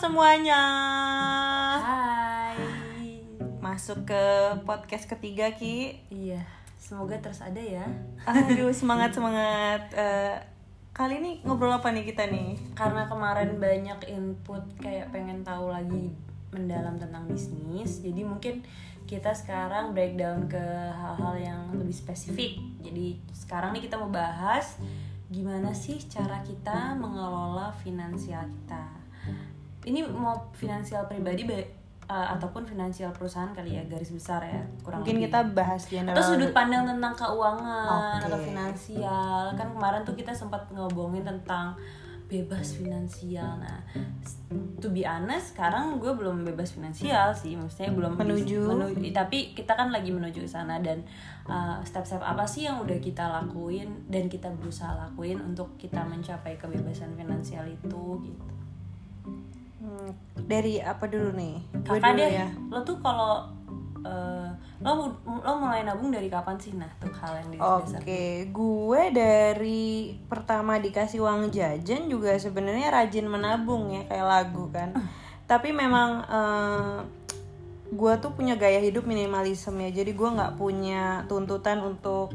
semuanya. Hai. Masuk ke podcast ketiga Ki. Iya, semoga terus ada ya. Aduh semangat semangat. Eh, kali ini ngobrol apa nih kita nih? Karena kemarin banyak input kayak pengen tahu lagi mendalam tentang bisnis. Jadi mungkin kita sekarang breakdown ke hal-hal yang lebih spesifik. Jadi sekarang nih kita mau bahas gimana sih cara kita mengelola finansial kita. Ini mau finansial pribadi ba- uh, ataupun finansial perusahaan kali ya garis besar ya kurang Mungkin lebih. kita bahas general. atau sudut pandang tentang keuangan Oke. atau finansial kan kemarin tuh kita sempat ngobongin tentang bebas finansial nah to be honest sekarang gue belum bebas finansial sih maksudnya belum Menuju. menuju tapi kita kan lagi menuju ke sana dan uh, step-step apa sih yang udah kita lakuin dan kita berusaha lakuin untuk kita mencapai kebebasan finansial itu gitu Hmm, dari apa dulu nih? Kakak dulu deh ya. lo tuh kalau uh, lo lo mulai nabung dari kapan sih nah tuh hal yang Oke, gue dari pertama dikasih uang jajan juga sebenarnya rajin menabung ya kayak lagu kan. Tapi memang eh, gue tuh punya gaya hidup minimalisme ya. Jadi gue nggak punya tuntutan untuk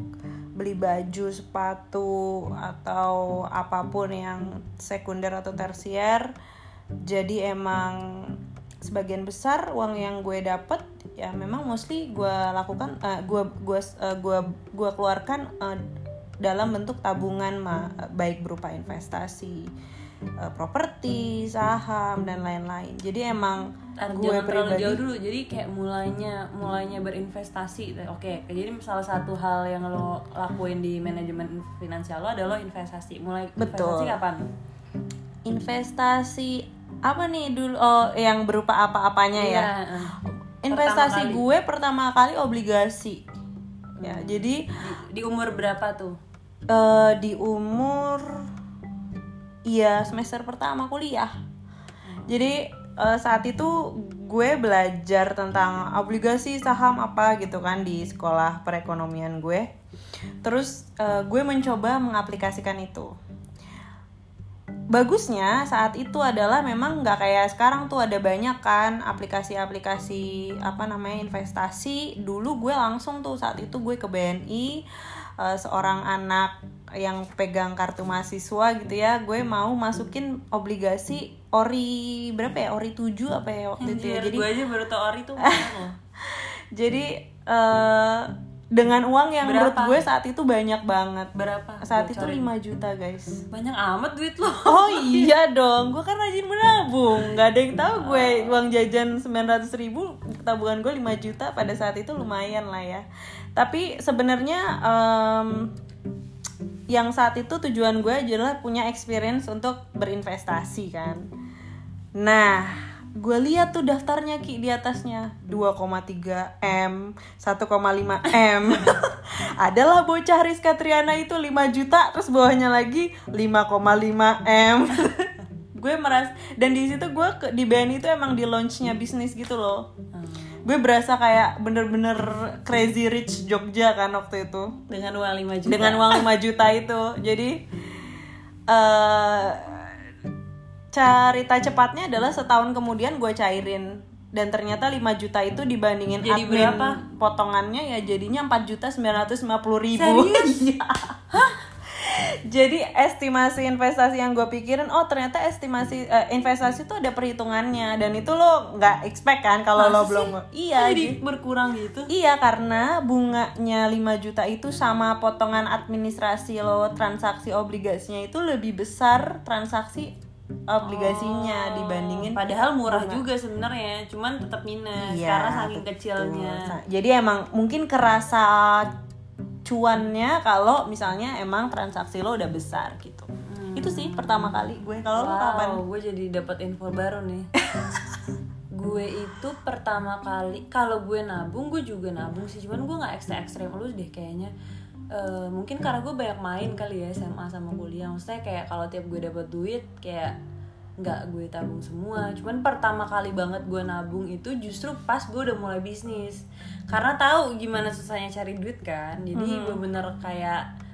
beli baju, sepatu atau apa pun yang sekunder atau tersier. Jadi emang sebagian besar uang yang gue dapet ya memang mostly gue lakukan eh, gue gue eh, gue gue keluarkan eh, dalam bentuk tabungan ma- baik berupa investasi eh, properti saham dan lain-lain. Jadi emang gue jangan terlalu pribadi jauh dulu. Jadi kayak mulainya mulainya berinvestasi. Oke jadi salah satu hal yang lo lakuin di manajemen finansial lo adalah lo investasi. Mulai Betul. investasi kapan? Investasi apa nih dulu oh yang berupa apa-apanya ya? Iya, eh. investasi Pertama kali. gue pertama kali obligasi. Ya jadi di, di umur berapa tuh? Eh, di umur iya semester pertama kuliah. Jadi eh, saat itu gue belajar tentang obligasi saham apa gitu kan di sekolah perekonomian gue. Terus eh, gue mencoba mengaplikasikan itu bagusnya saat itu adalah memang nggak kayak sekarang tuh ada banyak kan aplikasi-aplikasi apa namanya investasi. Dulu gue langsung tuh saat itu gue ke BNI eh, seorang anak yang pegang kartu mahasiswa gitu ya. Gue mau masukin obligasi ori berapa ya? Ori 7 apa ya waktu itu ya? jadi gue aja baru tau ori tuh jadi eh, dengan uang yang menurut Berapa? gue saat itu banyak banget. Berapa? Saat itu Bocorin. 5 juta guys. Banyak amat duit lo. Oh iya dong, gue kan rajin menabung. Gak ada yang tahu gue uang jajan 900 ribu Tabungan gue 5 juta pada saat itu lumayan lah ya. Tapi sebenarnya em, Yang saat itu tujuan gue adalah punya experience untuk berinvestasi kan. Nah gue lihat tuh daftarnya Ki di atasnya. 2,3 M 1,5 M. Adalah bocah Rizka Triana itu 5 juta terus bawahnya lagi 5,5 M. Gue meras dan di situ gue ke, di BNI itu emang di launchnya bisnis gitu loh. Gue berasa kayak bener-bener crazy rich Jogja kan waktu itu. Dengan uang 5 juta. Dengan uang 5 juta itu. Jadi eh cerita cepatnya adalah setahun kemudian gue cairin. Dan ternyata 5 juta itu dibandingin Jadi admin berapa? potongannya ya jadinya 4 juta 950 ribu. Iya. jadi estimasi investasi yang gue pikirin oh ternyata estimasi eh, investasi itu ada perhitungannya. Dan itu lo nggak expect kan kalau lo belum iya jadi jadi- berkurang gitu? Iya karena bunganya 5 juta itu sama potongan administrasi lo transaksi obligasinya itu lebih besar transaksi obligasinya dibandingin padahal murah juga sebenarnya cuman tetap minus Iya, karena saking betul. kecilnya Jadi emang mungkin kerasa cuannya kalau misalnya emang transaksi lo udah besar gitu. Itu sih pertama kali gue kalau lo kapan? Wow, gue jadi dapat info baru nih. gue itu pertama kali kalau gue nabung gue juga nabung sih cuman gue nggak ekstra ekstrem lu deh kayaknya Eh, mungkin karena gue banyak main kali ya SMA sama kuliah. Maksudnya kayak kalau tiap gue dapat duit kayak nggak gue tabung semua. Cuman pertama kali banget gue nabung itu justru pas gue udah mulai bisnis. Karena tahu gimana susahnya cari duit kan. Jadi bener-bener kayak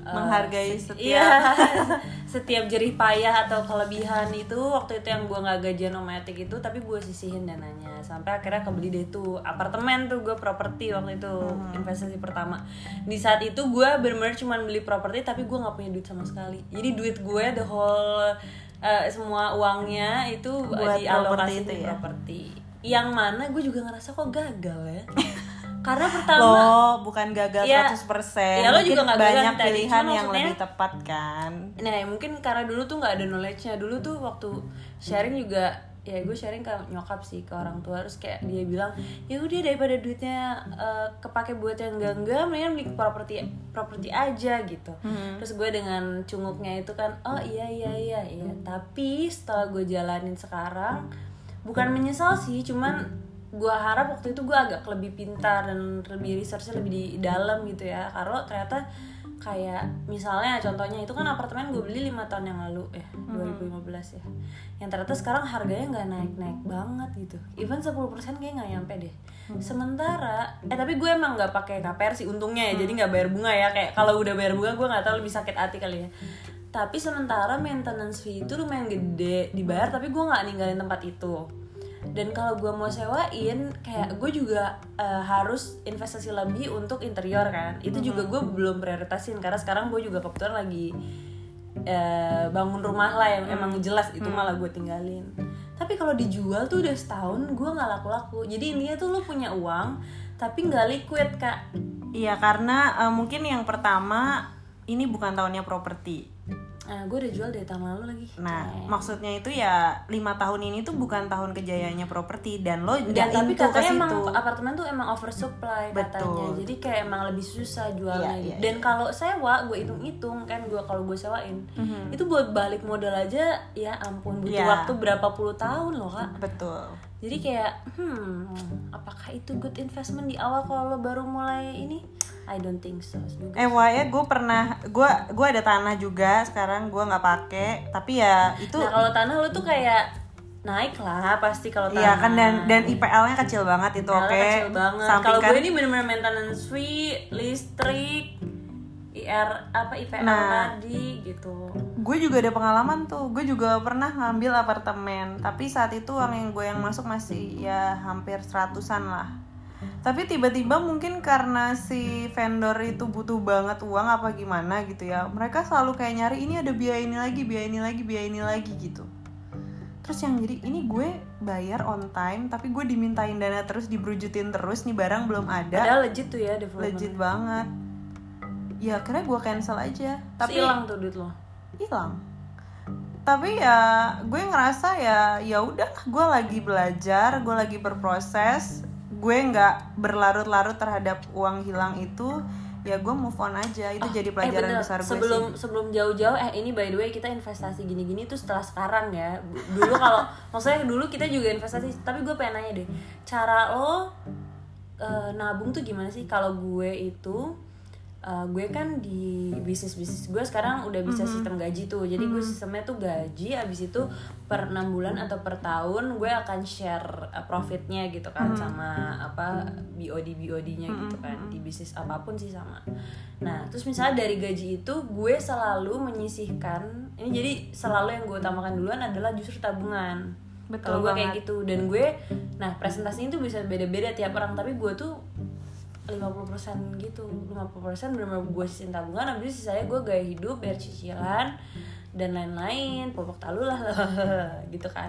eh, Menghargai se- setiap- iya, setiap jerih payah atau kelebihan itu waktu itu yang gue nggak gajian sama etik itu tapi gue sisihin dananya. Sampai akhirnya kebeli deh tuh apartemen tuh gue properti waktu itu Hmm. investasi pertama. Di saat itu gue bener-bener cuma beli properti tapi gue nggak punya duit sama sekali. Jadi duit gue the whole eh, semua uangnya itu Buat dialokasi properti itu ya? properti. Yang mana gue juga ngerasa kok gagal ya karena pertama lo bukan gagal Iya. 100% Iya, lo juga gagal banyak tadi. pilihan yang lebih tepat kan? Nah mungkin karena dulu tuh nggak ada knowledge-nya. Dulu tuh waktu sharing juga Ya gue sharing ke nyokap sih ke orang tua. Terus kayak dia bilang ya udah daripada duitnya eh, kepake buat yang enggak-enggak Mendingan beli properti properti aja gitu. Terus gue dengan cunguknya itu kan Oh iya iya iya iya. Tapi setelah gue jalanin sekarang Bukan menyesal sih Cuman gue harap waktu itu gue agak lebih pintar dan lebih researchnya lebih di dalam gitu ya. Karena ternyata kayak misalnya contohnya itu kan apartemen gue beli lima tahun yang lalu ya 2015 ya. Yang ternyata sekarang harganya nggak naik naik banget gitu. Even 10% kayak nggak nyampe deh. Sementara eh tapi gue emang nggak pakai KPR sih untungnya ya jadi nggak bayar bunga ya. Kayak kalau udah bayar bunga gue nggak tahu lebih sakit hati kali ya. Tapi sementara maintenance fee itu lumayan gede dibayar tapi gue nggak ninggalin tempat itu dan kalau gue mau sewain kayak gue juga eh, harus investasi lebih untuk interior kan. Itu juga gue belum prioritasin karena sekarang gue juga kebetulan lagi eh, bangun rumah lah yang emang jelas itu malah gue tinggalin. Tapi kalau dijual tuh udah setahun gue nggak laku-laku. Jadi intinya tuh lo punya uang tapi nggak liquid kak. Iya karena eh, mungkin yang pertama ini bukan tahunnya properti. Nah, gue udah jual dari tahun lalu lagi Nah maksudnya itu ya lima tahun ini tuh bukan tahun kejayanya properti dan lo dan tapi katanya emang apartemen tuh emang oversupply katanya Betul. jadi kayak emang lebih susah jualnya Iya, gitu. iya, dan kalau sewa gue hitung-hitung kan gue kalau gue sewain Mhm. itu buat balik modal aja ya ampun butuh Iya. waktu berapa puluh tahun loh kak Betul. jadi kayak hmm apakah itu good investment di awal kalau lo baru mulai ini I don't think so Eh ya gue pernah gue gue ada tanah juga sekarang gue nggak pakai tapi ya itu nah kalau tanah lo tuh kayak naik lah pasti kalau tanah Iya kan dan dan IPL-nya kecil banget itu oke. kecil banget. Kalau kan gue ini bener-bener maintenance fee, listrik, IR apa IPL Nah. tadi gitu. gue juga ada pengalaman tuh. Gue juga pernah ngambil apartemen, tapi saat itu uang yang gue yang masuk masih ya hampir seratusan lah. Tapi tiba-tiba mungkin karena si vendor itu butuh banget uang apa gimana gitu ya. Mereka selalu kayak nyari ini ada biaya ini lagi, biaya ini lagi, biaya ini lagi gitu. Terus yang jadi ini gue bayar on time tapi gue dimintain dana terus dibrujutin terus nih barang belum ada. Padahal legit tuh ya development. legit banget ya akhirnya gue cancel aja Tapi tapi hilang tuh duit lo. hilang tapi ya gue ngerasa ya ya udah gue lagi belajar gue lagi berproses gue nggak berlarut-larut terhadap uang hilang itu ya gue move on aja. Itu jadi pelajaran eh, bener. besar gue sebelum sih. sebelum jauh-jauh eh ini by the way kita investasi gini-gini tuh setelah sekarang ya. Dulu kalau maksudnya dulu kita juga investasi tapi gue pengen nanya deh cara lo eh, nabung tuh gimana sih? Kalau gue itu eh, gue kan di bisnis bisnis gue sekarang udah bisa sistem gaji tuh. Jadi gue sistemnya tuh gaji abis itu per enam bulan atau per tahun gue akan share eh, profitnya gitu kan sama apa BOD BOD-nya gitu kan. Di bisnis apa pun sih sama. Nah terus misalnya dari gaji itu gue selalu menyisihkan ini jadi selalu yang gue utamakan duluan adalah justru tabungan. Betul kalau gue kayak gitu. Dan gue nah presentasinya tuh bisa beda-beda tiap orang. Tapi gue tuh 50% gitu. 50% benar-benar gue sisihin tabungan habis itu sisanya gue gaya hidup bayar cicilan dan lain-lain popok talu lah gitu kan.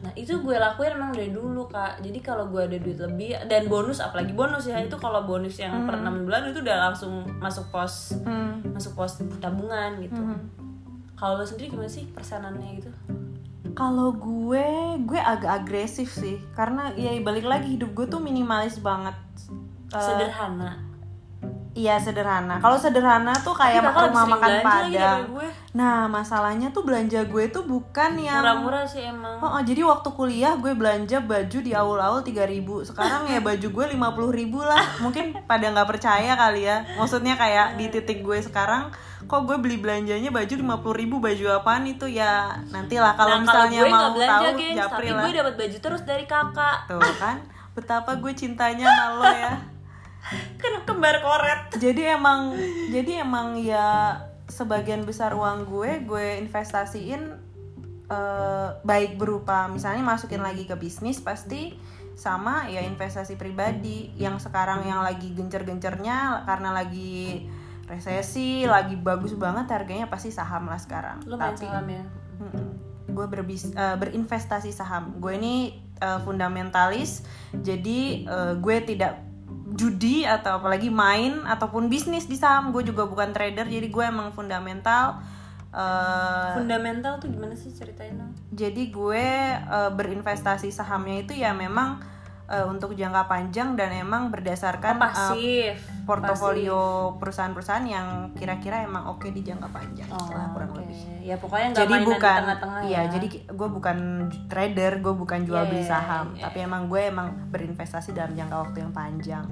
Nah itu gue lakuin emang dari dulu kak. Jadi kalau gue ada duit lebih dan bonus apalagi bonus ya itu kalau bonus yang per 6 bulan itu udah langsung masuk pos Hmm. masuk pos tabungan gitu. Kalau lo sendiri gimana sih persenannya gitu? Kalau gue, gue agak agresif sih, karena ya balik lagi hidup gue tuh minimalis banget. Eh, sederhana. Iya sederhana. Kalau sederhana tuh kayak Tapi kakak rumah makan padang. gue. Nah masalahnya tuh belanja gue tuh bukan yang murah-murah sih emang. Oh, oh, jadi waktu kuliah gue belanja baju di awal-awal 3000 Sekarang ya baju gue 50 ribu lah. Mungkin pada nggak percaya kali ya. Maksudnya kayak di titik gue sekarang Kok gue beli belanjanya baju 50 ribu? Baju apaan itu? Ya Nantilah kalau nah, kalau misalnya gue mau belanja tahu japri tapi lah. gue dapat baju terus dari kakak. Tuh kan Betapa gue cintanya sama lo ya kan kembar koret. Jadi emang jadi emang ya sebagian besar uang gue gue investasiin eh, baik berupa misalnya masukin lagi ke bisnis pasti sama ya investasi pribadi. Yang sekarang yang lagi gencer-gencernya karena lagi resesi lagi bagus banget harganya pasti saham lah sekarang. Main tapi saham ya? Gue berbis eh, berinvestasi saham. Gue ini eh, fundamentalis jadi eh, gue tidak judi atau apalagi main ataupun bisnis di saham. Gue juga bukan trader jadi gue emang fundamental eh, fundamental tuh gimana sih ceritain dong? Jadi gue eh, berinvestasi sahamnya itu ya memang eh, untuk jangka panjang dan emang berdasarkan oh, pasif portofolio perusahaan-perusahaan yang kira-kira emang oke di jangka panjang Oh, lah kurang oke. lebih ya pokoknya nggak jadi mainan di bukan tengah-tengah iya ya jadi gue bukan trader gue bukan jual Iya, beli iya, saham iya. tapi emang gue emang berinvestasi dalam jangka waktu yang panjang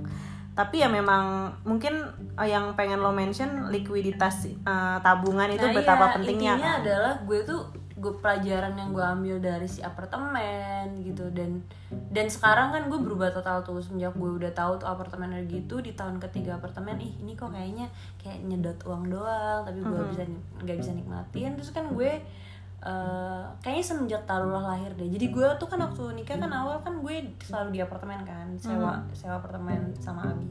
tapi ya memang mungkin eh, yang pengen lo mention likuiditas eh, tabungan itu Nah, betapa iya, pentingnya intinya kan? adalah gue tuh gue pelajaran yang gue ambil dari si apartemen gitu. Dan dan sekarang kan gue berubah total tuh semenjak gue udah tahu tuh apartemen kayak gitu di tahun ketiga apartemen ih ini kok kayaknya kayak nyedot uang doang tapi gue Mm-hmm. bisa nggak bisa nikmatin. Terus kan gue eh, kayaknya semenjak taruhlah lahir deh. Jadi gue tuh kan waktu nikah kan awal kan gue selalu di apartemen kan sewa sewa apartemen sama Abi.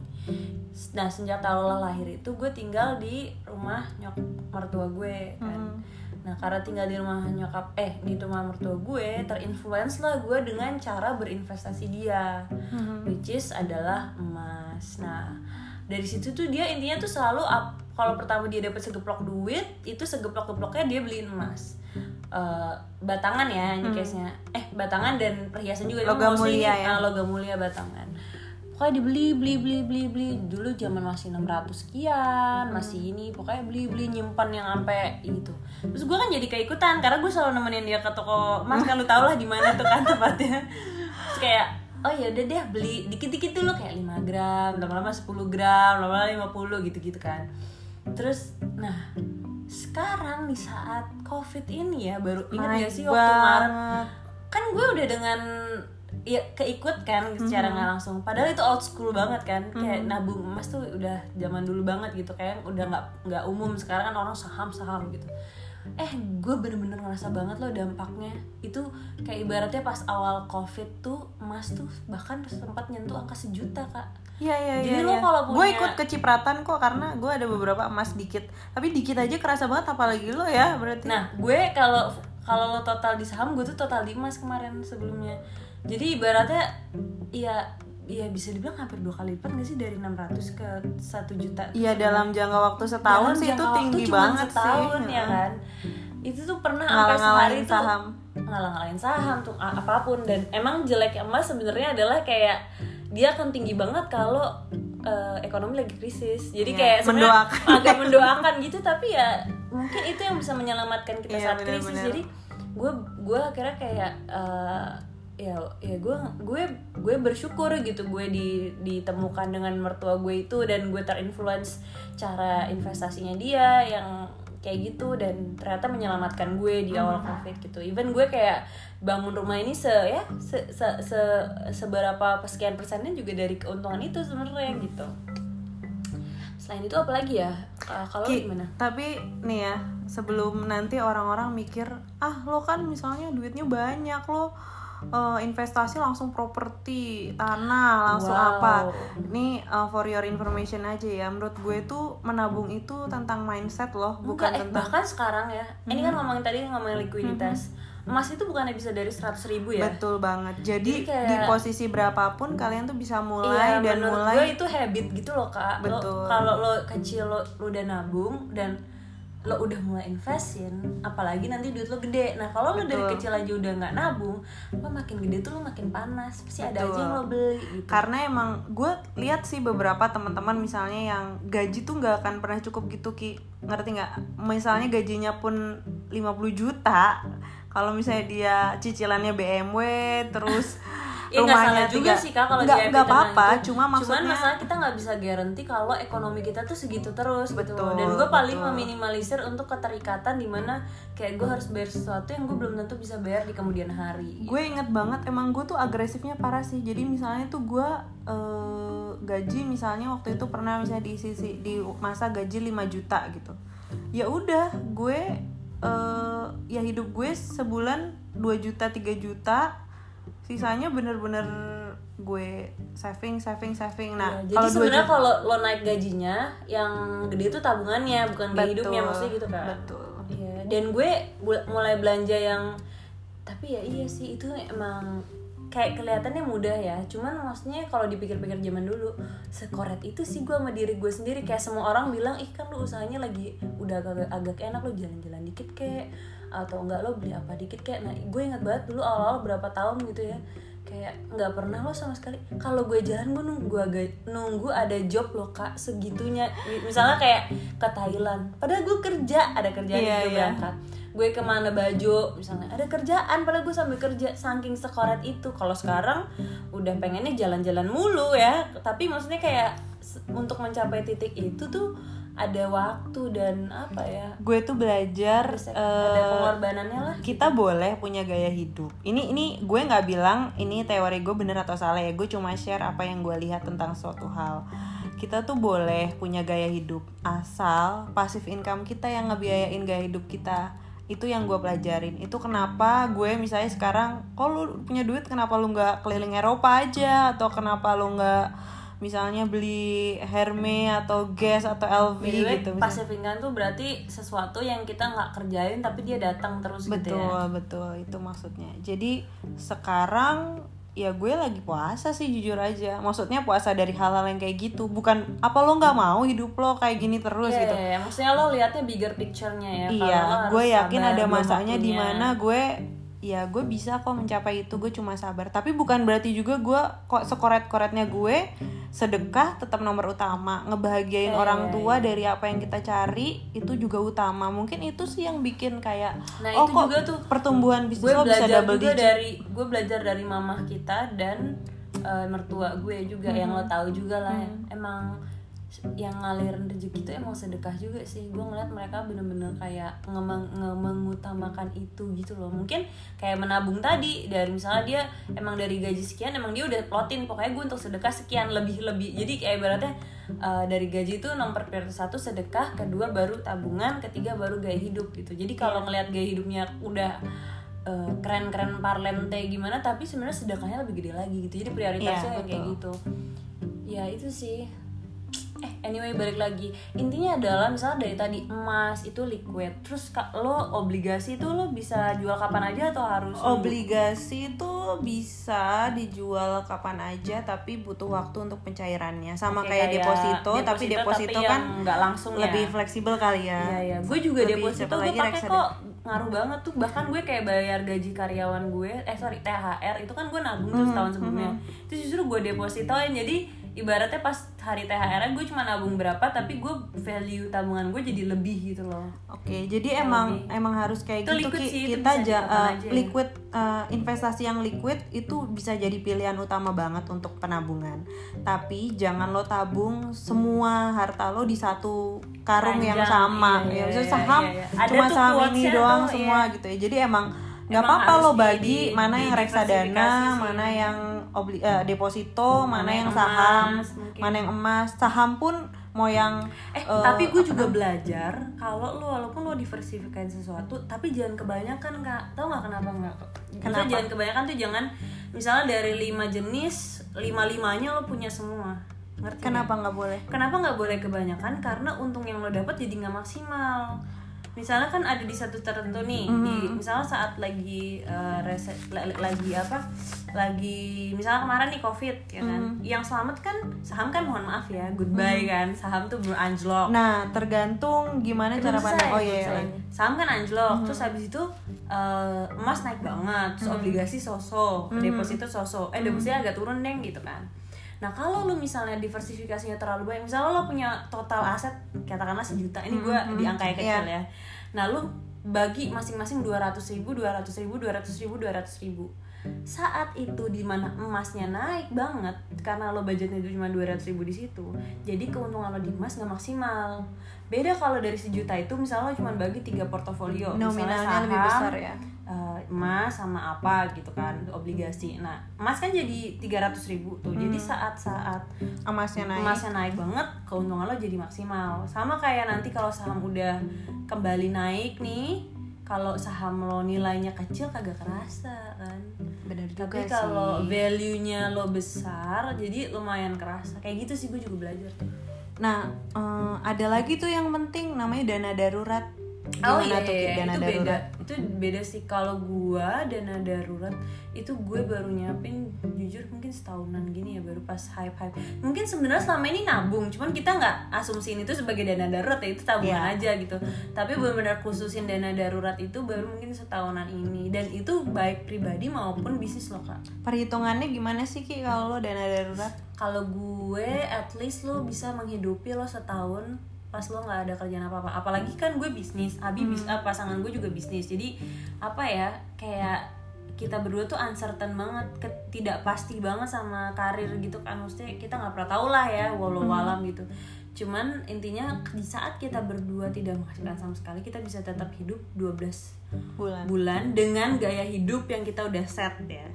Nah sejak taruhlah lahir itu gue tinggal di rumah nyok mertua gue kan nah karena tinggal di rumah nyokap eh di rumah mertua gue terinfluence lah gue dengan cara berinvestasi dia which is adalah emas. Nah dari situ tuh dia intinya tuh selalu up- kalau pertama dia dapat segeplok duit itu segeplok-geploknya dia beliin emas. Eh, batangan ya ini case-nya. Eh batangan dan perhiasan juga. Logam mulia ya. ah, logam mulia batangan pokoknya dibeli beli beli beli beli. Dulu zaman masih 600 sekian masih ini. Pokoknya beli beli nyimpan yang sampai itu. Terus gue kan jadi keikutan karena gue selalu nemenin dia ke toko mas. Kan lu tau lah di mana tuh kan tempatnya. Terus kayak oh ya udah deh beli. Dikit-dikit dulu kayak 5 gram lama-lama 10 gram lama-lama 50 gitu-gitu kan. Terus nah sekarang di saat covid ini ya baru ingat gak sih waktu Maret? banget. kan gue udah dengan ya keikut kan secara Mhm. nggak langsung padahal itu old school banget kan kayak nabung emas tuh udah zaman dulu banget gitu kayak udah nggak nggak umum sekarang kan orang saham saham gitu eh gue bener-bener ngerasa banget loh dampaknya itu kayak ibaratnya pas awal covid tuh emas tuh bahkan sempat nyentuh angka sejuta kak Iya iya Jadi iya. lo iya. kalau Gue punya- ikut kecipratan kok karena gue ada beberapa emas dikit. Tapi dikit aja kerasa banget apalagi lo ya berarti. Nah, gue kalau kalau lo total di saham, gue tuh total di emas kemarin sebelumnya. Jadi ibaratnya ya ya bisa dibilang hampir dua kali lipat gak sih dari 600 ke 1 juta Iya dalam jangka waktu setahun Dalam sih itu waktu tinggi cuman banget setahun, sih. ya kan itu tuh pernah sampai sehari Ngalah-ngalahin tuh saham. ngalah-ngalahin saham tuh apa pun dan emang jelek emas sebenarnya adalah kayak dia akan tinggi banget kalau eh, ekonomi lagi krisis jadi Iya, kayak mendoakan. agak mendoakan gitu tapi ya mungkin itu yang bisa menyelamatkan kita Iya, saat krisis benar-benar. jadi gue gue akhirnya kayak eh, ya ya gue gue gue bersyukur gitu gue di ditemukan dengan mertua gue itu dan gue terinfluence cara investasinya dia yang kayak gitu dan ternyata menyelamatkan gue di awal covid gitu. Even gue kayak bangun rumah ini se ya se, se, se- seberapa sekian persennya juga dari keuntungan itu sebenarnya gitu. Selain itu apa lagi ya? Uh, kalau gimana? tapi nih ya sebelum nanti orang-orang mikir ah lo kan misalnya duitnya banyak lo eh, investasi langsung properti tanah langsung Wow. apa. Ini eh, for your information aja ya. Menurut gue tuh menabung itu tentang mindset loh bukan Enggak, eh, tentang bahkan sekarang ya. Ini kan ngomongin tadi ngomongin likuiditas. Emas itu bukannya bisa dari 100 ribu ya? Betul banget. Jadi, Jadi kayak- di posisi berapapun kalian tuh bisa mulai iya, dan mulai gue itu habit gitu loh kak. Betul. kalau lo kecil lo, lo udah nabung dan lo udah mulai investin apalagi nanti duit lo gede. Nah kalau lo dari kecil aja udah nggak nabung lo makin gede tuh lo makin panas. Pasti ada aja yang lo beli gitu. Karena emang gue lihat sih beberapa teman-teman misalnya yang gaji tuh nggak akan pernah cukup gitu ki. Ngerti nggak? Misalnya gajinya pun 50 juta kalau misalnya dia cicilannya BMW terus Ya nggak salah juga sih kak kalau nggak di nggak apa-apa cuma maksudnya masalah kita nggak bisa garanti kalau ekonomi kita tuh segitu terus gitu. Betul, dan gue paling betul. meminimalisir untuk keterikatan di mana kayak gue harus bayar sesuatu yang gue belum tentu bisa bayar di kemudian hari. Gue inget banget emang gue tuh agresifnya parah sih. Jadi misalnya tuh gue eh, gaji misalnya waktu itu pernah misalnya di sisi di masa gaji 5 juta gitu. Ya udah gue eh, ya hidup gue sebulan 2 juta 3 juta sisanya bener-bener gue saving saving saving. Nah Ya, jadi kalau 2 sebenarnya kalau lo naik gajinya yang gede itu tabungannya bukan gaya Betul, hidupnya maksudnya gitu kan betul. Iya, dan gue mulai belanja yang tapi ya iya sih itu emang kayak kelihatannya mudah ya. Cuman maksudnya kalau dipikir-pikir zaman dulu sekoret itu sih gue sama diri gue sendiri. Kayak semua orang bilang ih kan lu usahanya lagi udah agak, agak enak lu jalan-jalan dikit kek atau enggak lo beli apa dikit kek nah gue ingat banget dulu awal-awal berapa tahun gitu ya kayak nggak pernah lo sama sekali. Kalau gue jalan gue nunggu agak nunggu ada job lo kak segitunya. Misalnya kayak ke Thailand padahal gue kerja ada kerjaan Iya, gue iya. berangkat gue ke mana baju misalnya ada kerjaan padahal gue sambil kerja saking sekoret itu. Kalau sekarang udah pengennya jalan-jalan mulu ya tapi maksudnya kayak untuk mencapai titik itu tuh ada waktu dan apa ya gue tuh belajar ada eh, pengorbanannya lah kita boleh punya gaya hidup. Ini ini gue nggak bilang ini teori gue bener atau salah ya. Gue cuma share apa yang gue lihat tentang suatu hal. Kita tuh boleh punya gaya hidup asal passive income kita yang ngebiayain gaya hidup kita. Itu yang gue pelajarin. Itu kenapa gue misalnya sekarang, kok lu punya duit kenapa lu nggak keliling Eropa aja atau kenapa lu nggak misalnya beli Hermes atau Guess atau LV way, gitu. passive income tuh berarti sesuatu yang kita nggak kerjain tapi dia datang terus gitu betul ya. betul itu maksudnya jadi sekarang ya gue lagi puasa sih jujur aja maksudnya puasa dari hal-hal yang kayak gitu bukan apa lo nggak mau hidup lo kayak gini terus Iya, gitu iya, iya. maksudnya lo liatnya bigger picture-nya ya. Iya gue yakin ada masanya di mana gue ya gue bisa kok mencapai itu gue cuma sabar. Tapi bukan berarti juga gue kok sekoret-koretnya gue sedekah tetap nomor utama. Ngebahagiain Iya, orang iya, tua dari apa yang kita cari itu juga utama. Mungkin itu sih yang bikin kayak Nah, oh itu kok juga tuh pertumbuhan gue bisnis lo bisa belajar double juga digit? dari gue belajar dari mamah kita dan eh, mertua gue juga yang Mm-hmm. lo tahu juga lah. Emang yang ngalirin rezeki itu emang sedekah juga sih. Gue ngeliat mereka bener-bener kayak ngemeng- mengutamakan itu gitu loh. Mungkin kayak menabung tadi dari misalnya dia emang dari gaji sekian emang dia udah plotin. Pokoknya gue untuk sedekah sekian lebih lebih jadi kayak ibaratnya eh, dari gaji itu nomor prioritas satu sedekah kedua baru tabungan ketiga baru gaya hidup gitu. Jadi kalau ngeliat gaya hidupnya udah eh, keren-keren parlente gimana tapi sebenarnya sedekahnya lebih gede lagi gitu. Jadi prioritasnya Iya, yang kayak gitu. Ya itu sih eh anyway balik lagi intinya adalah misalnya dari tadi emas itu liquid terus lo obligasi itu lo bisa jual kapan aja atau harus? Obligasi itu bisa dijual kapan aja tapi butuh waktu untuk pencairannya. Sama Oke, kayak, deposito, tapi deposito tapi kan nggak langsung lebih ya. fleksibel kali ya. Iya iya, gue juga Lebih deposito gue lagi pakai kok ngaruh banget tuh bahkan gue kayak bayar gaji karyawan gue eh sorry THR itu kan gue nabung Hmm, tuh setahun sebelumnya itu justru gue depositoin jadi ibaratnya pas hari THR gue cuma nabung berapa tapi gue value tabungan gue jadi lebih gitu loh Oke, jadi emang emang harus kayak Itu gitu liquid Ki. sih, itu kita aja ya. liquid eh, investasi yang liquid itu bisa jadi pilihan utama banget untuk penabungan. Tapi jangan lo tabung semua harta lo di satu karung yang Panjang, sama. iya, ya, misalnya iya, saham iya, iya. Cuma saham ini doang tuh, semua iya. gitu ya. Jadi emang nggak apa-apa lo bagi di- mana yang reksadana, sih. mana yang obli- eh, deposito, mana, Mana yang saham, emas, mungkin. mana yang emas. Saham pun mau yang Eh, eh, tapi gue juga belajar kalau lo walaupun lo diversifikasiin sesuatu, tapi jangan kebanyakan kak. Tahu nggak kenapa nggak? Kenapa? Jangan kebanyakan tuh jangan misalnya dari lima jenis lima limanya lo punya semua. Ngerti? nggak? kenapa nggak boleh? Kenapa nggak boleh kebanyakan? Karena untung yang lo dapat jadi nggak maksimal. Misalnya kan ada di satu tertentu nih, di misalnya saat lagi eh, reset, la- lagi apa, lagi misalnya kemarin nih covid ya kan, yang selamat kan saham kan mohon maaf ya, goodbye kan, saham tuh belum anjlok. Nah, tergantung gimana cara pandang. Oh iya, belum iya. saham kan anjlok, terus habis itu eh, emas naik banget, terus obligasi sosok, deposito sosok, eh depositnya agak turun deh gitu kan. Nah kalau lu misalnya diversifikasinya terlalu banyak, misalnya lo punya total aset katakanlah sejuta, ini gue di angka yang kecil ya. Nah lu bagi masing-masing dua ratus ribu, dua ratus ribu, dua ratus ribu, dua ratus ribu. Saat itu di mana emasnya naik banget karena lo budgetnya itu cuma 200 ribu di situ jadi keuntungan lo di emas nggak maksimal. Beda kalau dari sejuta itu misalnya lo cuma bagi tiga portofolio nominalnya lebih besar ya. uh, emas sama apa gitu kan obligasi. Nah emas kan jadi 300 ribu tuh jadi Hmm. saat-saat emasnya naik. emasnya naik banget keuntungan lo jadi maksimal. Sama kayak nanti kalau saham udah kembali naik nih kalau saham lo nilainya kecil kagak kerasa kan? Benar juga tapi kalau value-nya lo besar jadi lumayan kerasa. Kayak gitu sih gue juga belajar tuh. Nah eh, ada lagi tuh yang penting namanya dana darurat Oh iya, tuh, Ki, iya, dana itu darurat beda. Itu beda sih kalau gua dana darurat itu gue baru nyiapin jujur mungkin setahunan gini ya baru pas hype hype. Mungkin sebenarnya selama ini nabung, cuman kita nggak asumsiin itu sebagai dana darurat ya itu tabungan Iya. aja gitu. Tapi benar-benar khususin dana darurat itu baru mungkin setahunan ini dan itu baik pribadi maupun bisnis lo kak. perhitungannya gimana sih ki kalau lo dana darurat Kalau gue at least lo bisa menghidupi lo setahun pas lo nggak ada kerjaan apa apa apalagi kan gue bisnis abi bis ah, pasangan gue juga bisnis. Jadi apa ya kayak kita berdua tuh uncertain banget tidak pasti banget sama karir gitu kan. Maksudnya kita nggak pernah tahu lah ya walau alam gitu. Cuman intinya di saat kita berdua tidak menghasilkan sama sekali kita bisa tetap hidup 12 bulan. bulan dengan gaya hidup yang kita udah set ya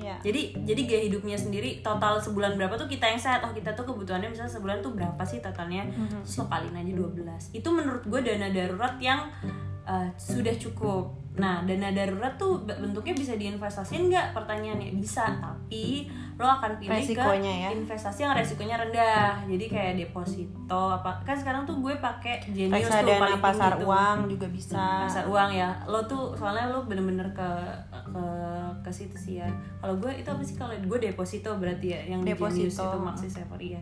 ya. Jadi jadi gaya hidupnya sendiri total sebulan berapa tuh kita yang set oh kita tuh kebutuhannya misalnya sebulan tuh berapa sih totalnya? Terus lo kaliin aja 12 itu menurut gue dana darurat yang uh, sudah cukup. Nah dana darurat tuh bentuknya bisa diinvestasiin nggak? Pertanyaannya bisa. Tapi lo akan pilih Resikonya ke ya. investasi yang resikonya rendah. Jadi kayak deposito apa kan sekarang tuh gue pakai Genius tuh reksadana paling pasar tuh. uang juga bisa. Pasar uang ya. Lo tuh soalnya lo bener-bener ke ke ke situ sih ya. Kalau gue itu apa sih kalau gue deposito berarti ya yang Deposito. Itu maxi saver iya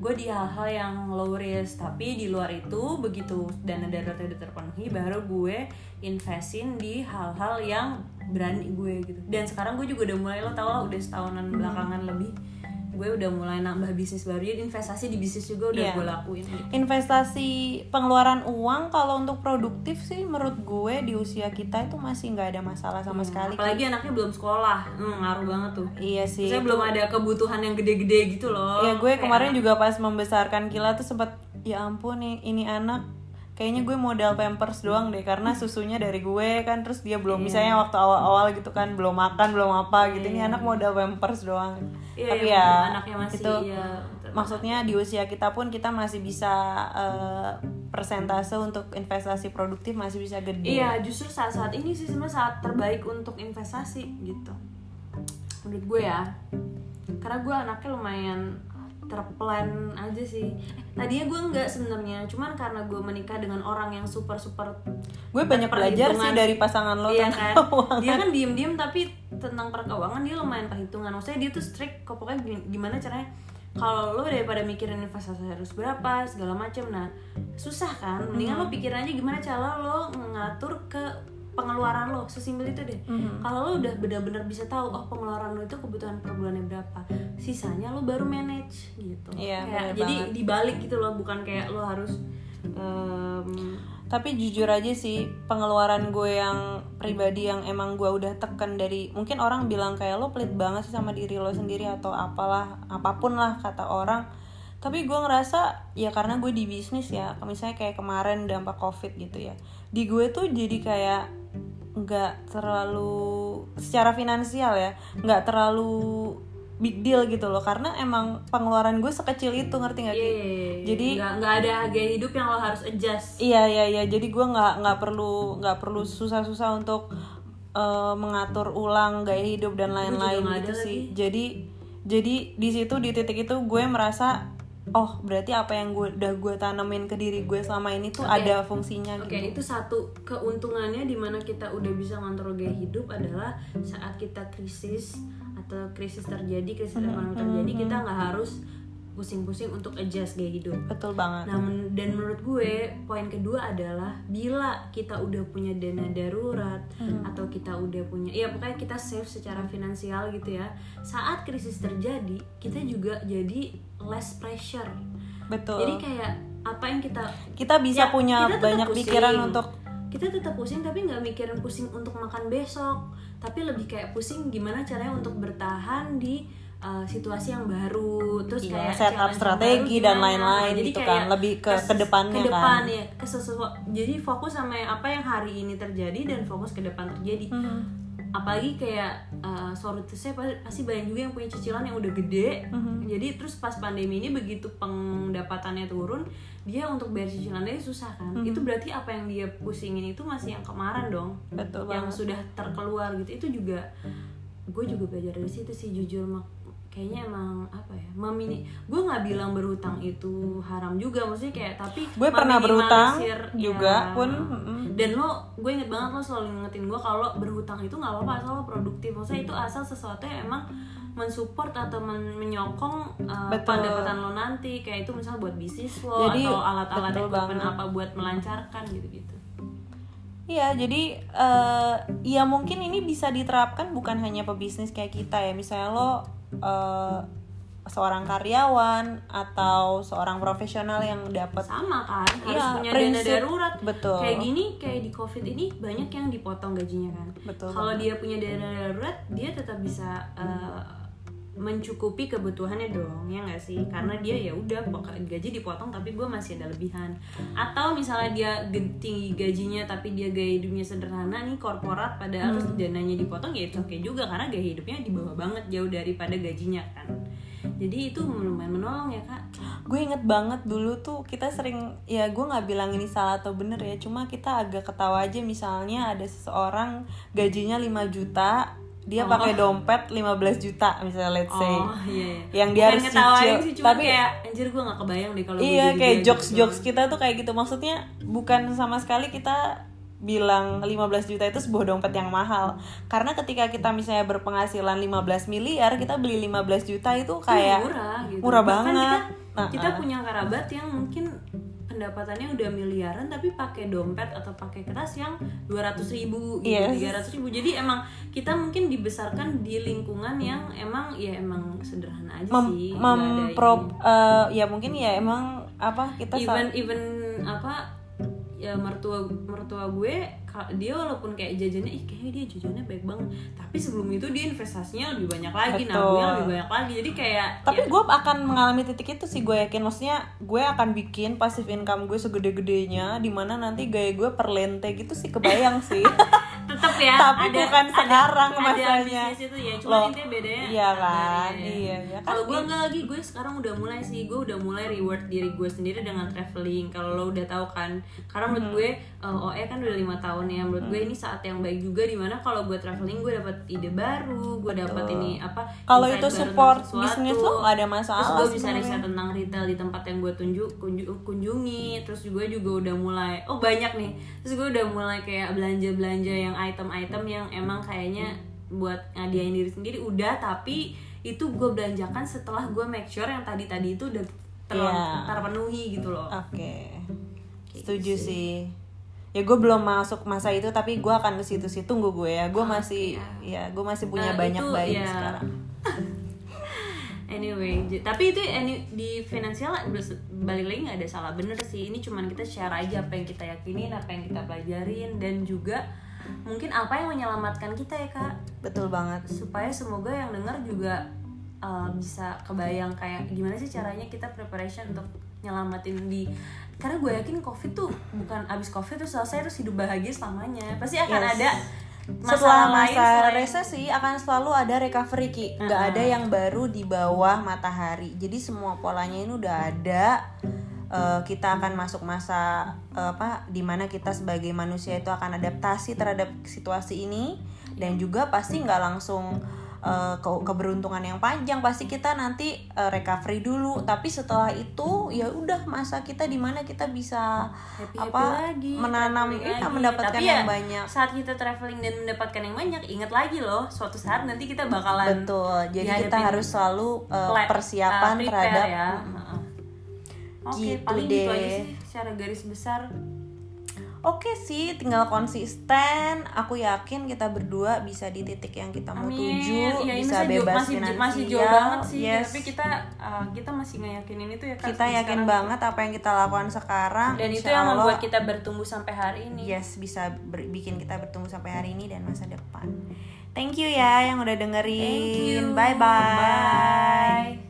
gue di hal-hal yang low risk tapi di luar itu begitu dana daruratnya udah terpenuhi baru gue investin di hal-hal yang berani gue gitu. Dan sekarang gue juga udah mulai lo tau lah udah setahunan belakangan lebih gue udah mulai nambah bisnis baru jadi investasi di bisnis juga udah Iya. gue lakuin gitu. investasi pengeluaran uang kalau untuk produktif sih menurut gue di usia kita itu masih nggak ada masalah sama sekali Ki. apalagi anaknya belum sekolah hmm, ngaruh banget tuh iya sih saya belum ada kebutuhan yang gede-gede gitu loh. ya gue Kayak kemarin juga pas membesarkan Kila tuh sempat ya ampun nih ini anak kayaknya gue modal pampers doang deh karena susunya dari gue kan terus dia belum misalnya waktu awal-awal gitu kan belum makan belum apa gitu ini anak modal pampers doang Iya, tapi iya, ya anaknya masih itu ya, betul. maksudnya di usia kita pun kita masih bisa eh, persentase untuk investasi produktif masih bisa gede Iya, justru saat-saat ini sih sebenarnya saat terbaik untuk investasi gitu. Menurut gue ya. Karena gue anaknya lumayan terplan aja sih. Eh, tadinya gue enggak sebenarnya, cuman karena gue menikah dengan orang yang super super gue banyak belajar sih dari pasangan lo iya tentang kan? keuangan. dia kan diem diem tapi tentang perkeuangan dia lumayan perhitungan. Maksudnya dia tuh strict kok pokoknya gimana caranya? Kalau lo daripada mikirin investasi harus berapa segala macam nah susah kan? Mendingan lo pikirin aja gimana cara lo ngatur ke pengeluaran lo sesimpel itu deh. Kalau lo udah benar-benar bisa tahu oh pengeluaran lo itu kebutuhan per bulannya berapa sisanya lo baru manage gitu. Iya, Kayak- jadi banget. dibalik gitu loh bukan kayak lo harus em, tapi jujur aja sih pengeluaran gue yang pribadi yang emang gue udah tekan dari mungkin orang bilang kayak lo pelit banget sih sama diri lo sendiri atau apalah apa pun lah kata orang. Tapi gue ngerasa ya karena gue di bisnis ya misalnya kayak kemarin dampak covid gitu ya di gue tuh jadi kayak nggak terlalu secara finansial ya nggak terlalu big deal gitu loh karena emang pengeluaran gue sekecil itu ngerti nggak Ki? Iya, iya, iya. Jadi- nggak nggak ada gaya hidup yang lo harus adjust. Iya iya iya. Jadi gue nggak nggak perlu nggak perlu susah-susah untuk eh, mengatur ulang gaya hidup dan lain-lain gitu sih. Jadi jadi di situ di titik itu gue merasa oh berarti apa yang gue udah gue tanemin ke diri gue selama ini tuh ada fungsinya Oke, gitu. itu satu keuntungannya di mana kita udah bisa ngontrol gaya hidup adalah saat kita krisis atau krisis terjadi, krisis ekonomi terjadi, kita nggak harus pusing-pusing untuk adjust gaya hidup. Betul banget. Nah, men- dan menurut gue poin kedua adalah bila kita udah punya dana darurat atau kita udah punya ya pokoknya kita save secara finansial gitu ya. Saat krisis terjadi, kita juga jadi less pressure. Betul. Jadi kayak apa yang kita kita bisa Ya, punya kita banyak pusing. pikiran untuk kita tetap pusing tapi nggak mikirin pusing untuk makan besok tapi lebih kayak pusing gimana caranya untuk bertahan di uh, situasi yang baru terus Iya, kayak setup challenge yang strategi dan lain-lain jadi gitu kayak kan, lebih ke- ke depannya ke depan kan. ya ke sesuatu jadi fokus sama apa yang hari ini terjadi dan fokus ke depan terjadi Mhm. Apalagi kayak uh, sorry pasti banyak juga yang punya cicilan yang udah gede. Mhm. jadi terus pas pandemi ini begitu pendapatannya turun dia untuk bayar cicilannya susah kan. Mhm. itu berarti apa yang dia pusingin itu masih yang kemarin dong. Betul yang sudah terkeluar gitu. Itu juga gue juga belajar dari situ sih jujur mak kayaknya emang apa ya memini gue nggak bilang berhutang itu haram juga maksudnya kayak tapi gue pernah berhutang juga ya. pun dan lo gue inget banget lo selalu ngingetin gue kalau berhutang itu nggak apa-apa asal lo produktif maksudnya itu asal sesuatu yang emang mensupport atau men- menyokong uh, Betul. pendapatan lo nanti kayak itu misalnya buat bisnis lo Jadi, atau alat-alat equipment apa buat melancarkan gitu-gitu Iya, jadi eh ya mungkin ini bisa diterapkan bukan hanya pebisnis kayak kita ya. Misalnya lo eh, seorang karyawan atau seorang profesional yang dapat sama kan harus Iya, punya prinsip. dana darurat Betul. kayak gini kayak di covid ini banyak yang dipotong gajinya kan Betul kalau dia punya dana darurat dia tetap bisa uh, mencukupi kebutuhannya dong ya nggak sih? Karena dia ya udah gaji dipotong tapi gue masih ada lebihan. Atau misalnya dia tinggi gajinya tapi dia gaya hidupnya sederhana nih korporat padahal terus dananya dipotong ya itu oke juga karena gaya hidupnya di bawah banget jauh daripada gajinya kan. Jadi itu lumayan menolong ya kak. Gue inget banget dulu tuh kita sering ya gue nggak bilang ini salah atau bener ya cuma kita agak ketawa aja. Misalnya ada seseorang gajinya 5 juta dia Oh. pakai dompet 15 juta misalnya let's say Oh iya, iya. Yang dia Bukan harus cicil, sih, cuma tapi- kayak anjir gue gak kebayang deh kalau iya kayak dia jokes gitu. jokes kita tuh kayak gitu maksudnya bukan sama sekali kita bilang 15 juta itu sebuah dompet yang mahal karena ketika kita misalnya berpenghasilan 15 miliar kita beli 15 juta itu Itu kayak murah gitu. murah Bahkan banget. Kita, Nah, kita ah. punya kerabat yang mungkin pendapatannya udah miliaran tapi pakai dompet atau pakai kertas yang 200 ribu gitu, Yes. 300 ribu jadi emang kita mungkin dibesarkan di lingkungan yang emang ya emang sederhana aja mem, sih memprop ini. eh, ya mungkin ya emang apa kita even even apa ya mertua mertua gue dia walaupun kayak jajannya ih kayaknya dia jajannya baik banget tapi sebelum itu dia investasinya lebih banyak lagi Betul. nabungnya lebih banyak lagi jadi kayak tapi ya, gue akan mengalami titik itu sih gue yakin maksudnya gue akan bikin passive income gue segede-gedenya di mana nanti gaya gue per lente gitu sih kebayang sih tetap ya Tapi bukan sekarang ada masanya. bisnis itu ya cuma Loh, intinya bedanya iya kan, ya. iya, iya. Kan kalau gue enggak lagi gue sekarang udah mulai sih gue udah mulai reward diri gue sendiri dengan traveling kalau lo udah tahu kan karena menurut Hmm. gue uh, OE kan udah lima tahun ya. Menurut gue ini saat yang baik juga di mana kalau gue traveling gue dapat ide baru gue dapat ini apa Kalau itu support bisnis lo nggak ada masalah terus gue bisa riset tentang retail di tempat yang gue tunjuk kunju- kunjungi. Terus gue juga udah mulai oh banyak nih. Terus gue udah mulai kayak belanja belanja yang item-item yang emang kayaknya buat ngadiain diri sendiri. Udah tapi itu gue belanjakan setelah gue make sure yang tadi tadi itu udah ter- Iya. terpenuhi gitu loh. Oke, Kayak setuju gitu sih. Ya gue belum masuk masa itu tapi gue akan ke situ sih tunggu gue ya. Gue masih ya gue masih punya Nah, banyak itu bayi ya. sekarang. Anyway, tapi itu any- di finansial balik lagi nggak ada salah bener sih. Ini cuman kita share aja apa yang kita yakinin, apa yang kita pelajarin, dan juga mungkin apa yang menyelamatkan kita ya kak. Betul banget. Supaya semoga yang dengar juga uh, bisa kebayang kayak gimana sih caranya kita preparation untuk nyelamatin di karena gue yakin covid tuh bukan abis covid tuh selesai terus hidup bahagia selamanya pasti akan Yes. ada Setelah masalah lain masa selain- resesi akan selalu ada recovery ki. Nggak ada yang baru di bawah matahari. Jadi semua polanya ini udah ada. Eh, kita akan masuk masa eh, apa di mana kita sebagai manusia itu akan adaptasi terhadap situasi ini dan juga pasti nggak langsung eh, ke- keberuntungan yang panjang. Pasti kita nanti eh, recovery dulu. Tapi setelah itu ya udah masa kita di mana kita bisa Happy-happy apa lagi, menanam iya, lagi. mendapatkan Tapi yang ya, banyak. saat kita traveling dan mendapatkan yang banyak ingat lagi loh suatu saat nanti kita bakalan Betul. Jadi kita harus selalu uh, persiapan uh, prepare terhadap ya. oke Gitu paling gitu aja deh. sih secara garis besar oke sih tinggal konsisten aku yakin kita berdua bisa di titik yang kita mau Amin. tuju ini bisa bebas masih, finansial masih jauh banget sih Yes. tapi kita uh, kita masih ngeyakinin itu ya kita yakin sekarang. banget apa yang kita lakukan sekarang dan itu yang Allah, membuat kita bertumbuh sampai hari ini yes bisa ber- bikin kita bertumbuh sampai hari ini dan masa depan thank you ya yang udah dengerin Thank you. bye bye Bye.